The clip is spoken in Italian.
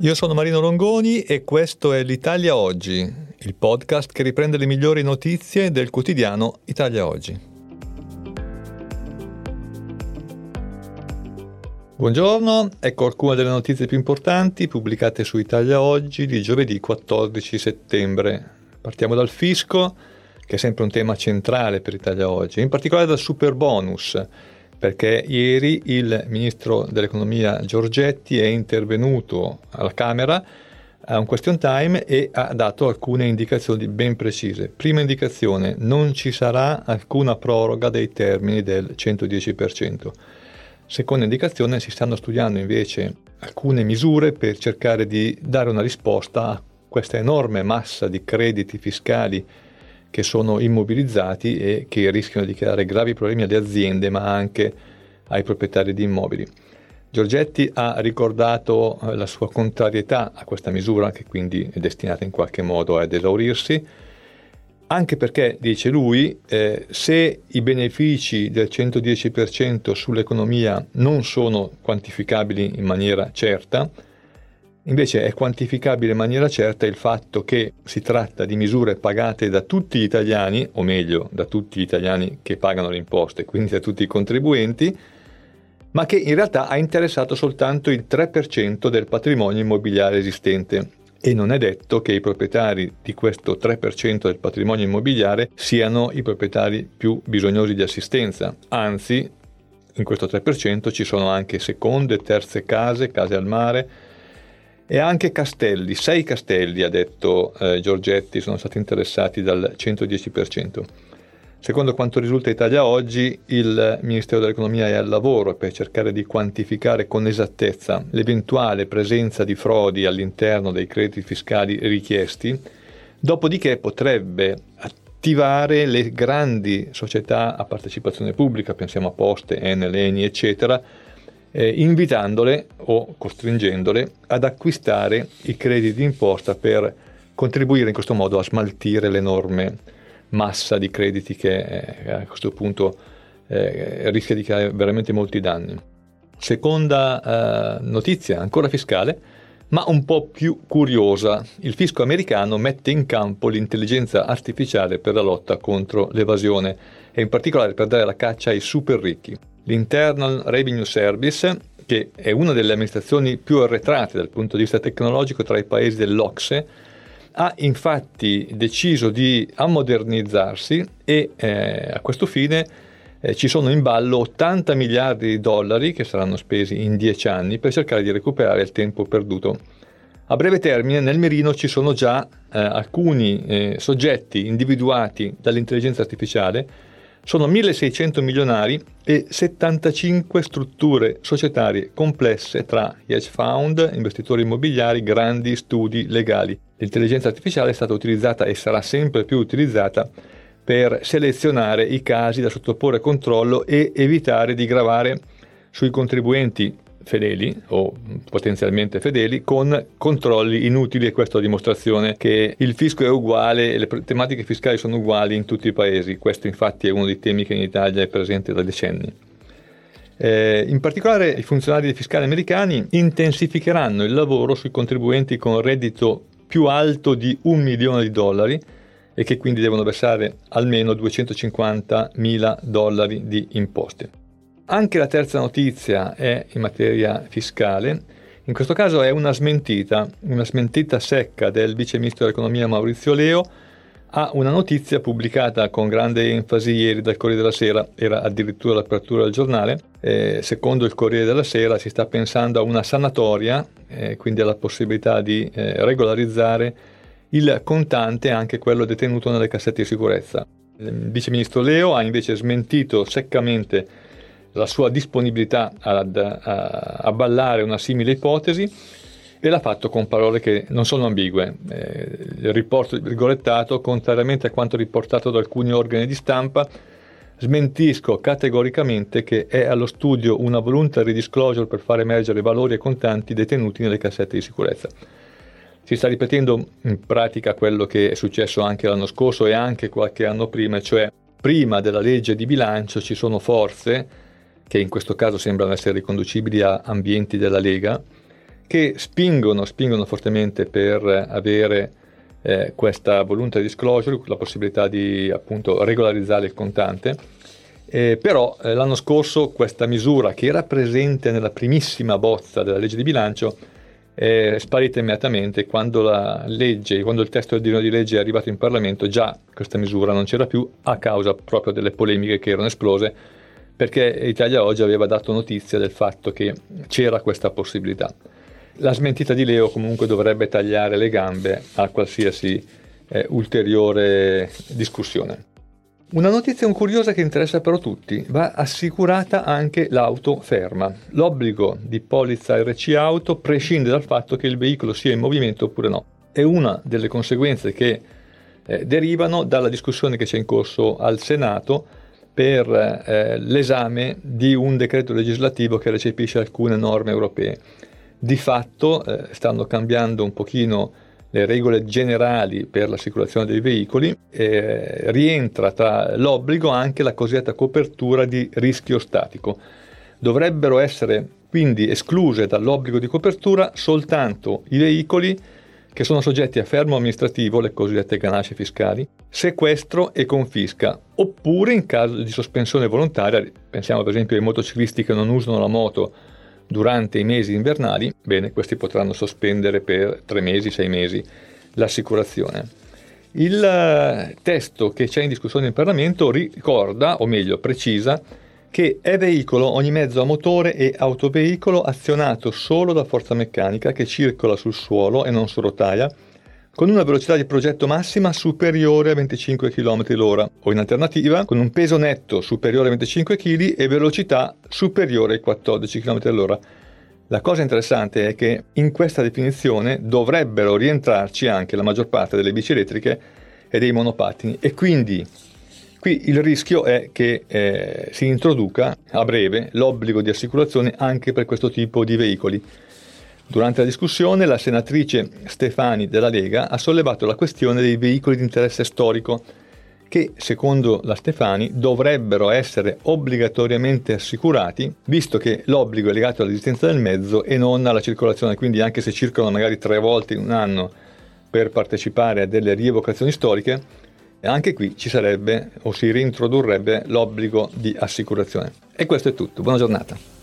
Io sono Marino Longoni e questo è l'Italia Oggi, il podcast che riprende le migliori notizie del quotidiano Italia Oggi. Buongiorno, ecco alcune delle notizie più importanti pubblicate su Italia Oggi di giovedì 14 settembre. Partiamo dal fisco, che è sempre un tema centrale per Italia Oggi, in particolare dal super bonus perché ieri il ministro dell'economia Giorgetti è intervenuto alla Camera a un question time e ha dato alcune indicazioni ben precise. Prima indicazione, non ci sarà alcuna proroga dei termini del 110%. Seconda indicazione, si stanno studiando invece alcune misure per cercare di dare una risposta a questa enorme massa di crediti fiscali che sono immobilizzati e che rischiano di creare gravi problemi alle aziende ma anche ai proprietari di immobili. Giorgetti ha ricordato eh, la sua contrarietà a questa misura, che quindi è destinata in qualche modo ad esaurirsi, anche perché, dice lui, eh, se i benefici del 110% sull'economia non sono quantificabili in maniera certa, Invece è quantificabile in maniera certa il fatto che si tratta di misure pagate da tutti gli italiani, o meglio da tutti gli italiani che pagano le imposte, quindi da tutti i contribuenti, ma che in realtà ha interessato soltanto il 3% del patrimonio immobiliare esistente. E non è detto che i proprietari di questo 3% del patrimonio immobiliare siano i proprietari più bisognosi di assistenza. Anzi, in questo 3% ci sono anche seconde, terze case, case al mare, e anche castelli, sei castelli, ha detto eh, Giorgetti, sono stati interessati dal 110%. Secondo quanto risulta Italia oggi, il Ministero dell'Economia è al lavoro per cercare di quantificare con esattezza l'eventuale presenza di frodi all'interno dei crediti fiscali richiesti, dopodiché potrebbe attivare le grandi società a partecipazione pubblica, pensiamo a Poste, Enel, Eni, eccetera, eh, invitandole o costringendole ad acquistare i crediti d'imposta per contribuire in questo modo a smaltire l'enorme massa di crediti che eh, a questo punto eh, rischia di creare veramente molti danni. Seconda eh, notizia, ancora fiscale, ma un po' più curiosa. Il fisco americano mette in campo l'intelligenza artificiale per la lotta contro l'evasione e in particolare per dare la caccia ai super ricchi. L'Internal Revenue Service, che è una delle amministrazioni più arretrate dal punto di vista tecnologico tra i paesi dell'Ocse, ha infatti deciso di ammodernizzarsi e eh, a questo fine eh, ci sono in ballo 80 miliardi di dollari che saranno spesi in 10 anni per cercare di recuperare il tempo perduto. A breve termine nel mirino ci sono già eh, alcuni eh, soggetti individuati dall'intelligenza artificiale sono 1600 milionari e 75 strutture societarie complesse tra hedge fund, investitori immobiliari, grandi studi legali. L'intelligenza artificiale è stata utilizzata e sarà sempre più utilizzata per selezionare i casi da sottoporre a controllo e evitare di gravare sui contribuenti fedeli o potenzialmente fedeli con controlli inutili e questa è la dimostrazione che il fisco è uguale e le tematiche fiscali sono uguali in tutti i paesi. Questo infatti è uno dei temi che in Italia è presente da decenni. Eh, in particolare i funzionari fiscali americani intensificheranno il lavoro sui contribuenti con reddito più alto di un milione di dollari e che quindi devono versare almeno 250 mila dollari di imposte. Anche la terza notizia è in materia fiscale, in questo caso è una smentita, una smentita secca del vice ministro dell'economia Maurizio Leo a una notizia pubblicata con grande enfasi ieri dal Corriere della Sera, era addirittura l'apertura del giornale. Eh, secondo il Corriere della Sera si sta pensando a una sanatoria, eh, quindi alla possibilità di eh, regolarizzare il contante, anche quello detenuto nelle cassette di sicurezza. Il vice ministro Leo ha invece smentito seccamente la sua disponibilità ad, a, a una simile ipotesi e l'ha fatto con parole che non sono ambigue. Eh, il riporto virgolettato, contrariamente a quanto riportato da alcuni organi di stampa, smentisco categoricamente che è allo studio una voluntary disclosure per far emergere valori e contanti detenuti nelle cassette di sicurezza. Si sta ripetendo in pratica quello che è successo anche l'anno scorso e anche qualche anno prima, cioè prima della legge di bilancio ci sono forze, che in questo caso sembrano essere riconducibili a ambienti della Lega, che spingono, spingono fortemente per avere eh, questa voluntary disclosure, la possibilità di appunto regolarizzare il contante. Eh, però eh, l'anno scorso questa misura che era presente nella primissima bozza della legge di bilancio è sparita immediatamente quando la legge, quando il testo del disegno di legge è arrivato in Parlamento, già questa misura non c'era più a causa proprio delle polemiche che erano esplose perché Italia Oggi aveva dato notizia del fatto che c'era questa possibilità. La smentita di Leo comunque dovrebbe tagliare le gambe a qualsiasi eh, ulteriore discussione. Una notizia curiosa che interessa però tutti, va assicurata anche l'auto ferma. L'obbligo di polizza RC auto prescinde dal fatto che il veicolo sia in movimento oppure no. È una delle conseguenze che eh, derivano dalla discussione che c'è in corso al Senato per eh, l'esame di un decreto legislativo che recepisce alcune norme europee di fatto eh, stanno cambiando un pochino le regole generali per l'assicurazione dei veicoli e rientra tra l'obbligo anche la cosiddetta copertura di rischio statico. Dovrebbero essere quindi escluse dall'obbligo di copertura soltanto i veicoli che sono soggetti a fermo amministrativo, le cosiddette ganasce fiscali, sequestro e confisca, oppure in caso di sospensione volontaria, pensiamo per esempio ai motociclisti che non usano la moto durante i mesi invernali, bene, questi potranno sospendere per tre mesi, sei mesi l'assicurazione. Il eh, testo che c'è in discussione in Parlamento ricorda, o meglio precisa, che è veicolo ogni mezzo a motore e autoveicolo azionato solo da forza meccanica che circola sul suolo e non su rotaia con una velocità di progetto massima superiore a 25 km l'ora o in alternativa con un peso netto superiore a 25 kg e velocità superiore ai 14 km l'ora. La cosa interessante è che in questa definizione dovrebbero rientrarci anche la maggior parte delle bici elettriche e dei monopattini e quindi qui il rischio è che eh, si introduca a breve l'obbligo di assicurazione anche per questo tipo di veicoli. Durante la discussione la senatrice Stefani della Lega ha sollevato la questione dei veicoli di interesse storico che, secondo la Stefani, dovrebbero essere obbligatoriamente assicurati, visto che l'obbligo è legato all'esistenza del mezzo e non alla circolazione, quindi anche se circolano magari tre volte in un anno per partecipare a delle rievocazioni storiche, anche qui ci sarebbe o si reintrodurrebbe l'obbligo di assicurazione. E questo è tutto, buona giornata.